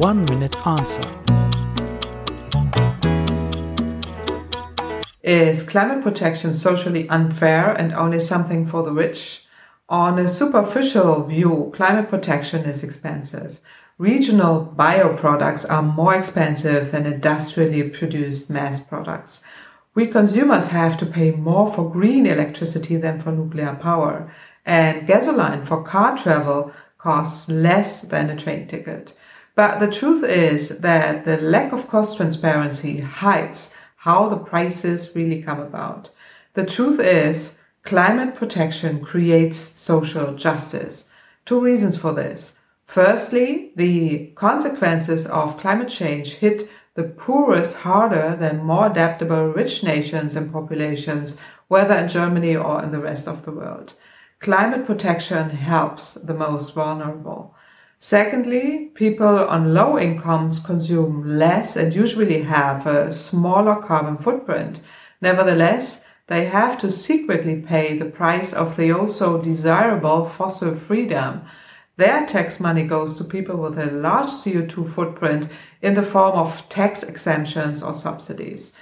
One Minute Answer. Is climate protection socially unfair and only something for the rich? On a superficial view, climate protection is expensive. Regional bioproducts are more expensive than industrially produced mass products. We consumers have to pay more for green electricity than for nuclear power, and gasoline for car travel costs less than a train ticket. But the truth is that the lack of cost transparency hides how the prices really come about. The truth is, climate protection creates social justice. Two reasons for this. Firstly, the consequences of climate change hit the poorest harder than more adaptable rich nations and populations, whether in Germany or in the rest of the world. Climate protection helps the most vulnerable. Secondly, people on low incomes consume less and usually have a smaller carbon footprint. Nevertheless, they have to secretly pay the price of the also desirable fossil freedom their tax money goes to people with a large CO2 footprint in the form of tax exemptions or subsidies.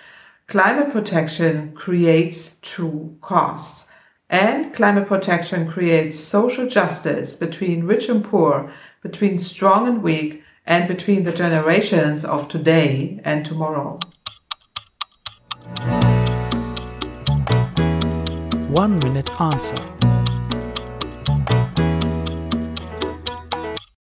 Climate protection creates true costs. And climate protection creates social justice between rich and poor, between strong and weak, and between the generations of today and tomorrow. One Minute Answer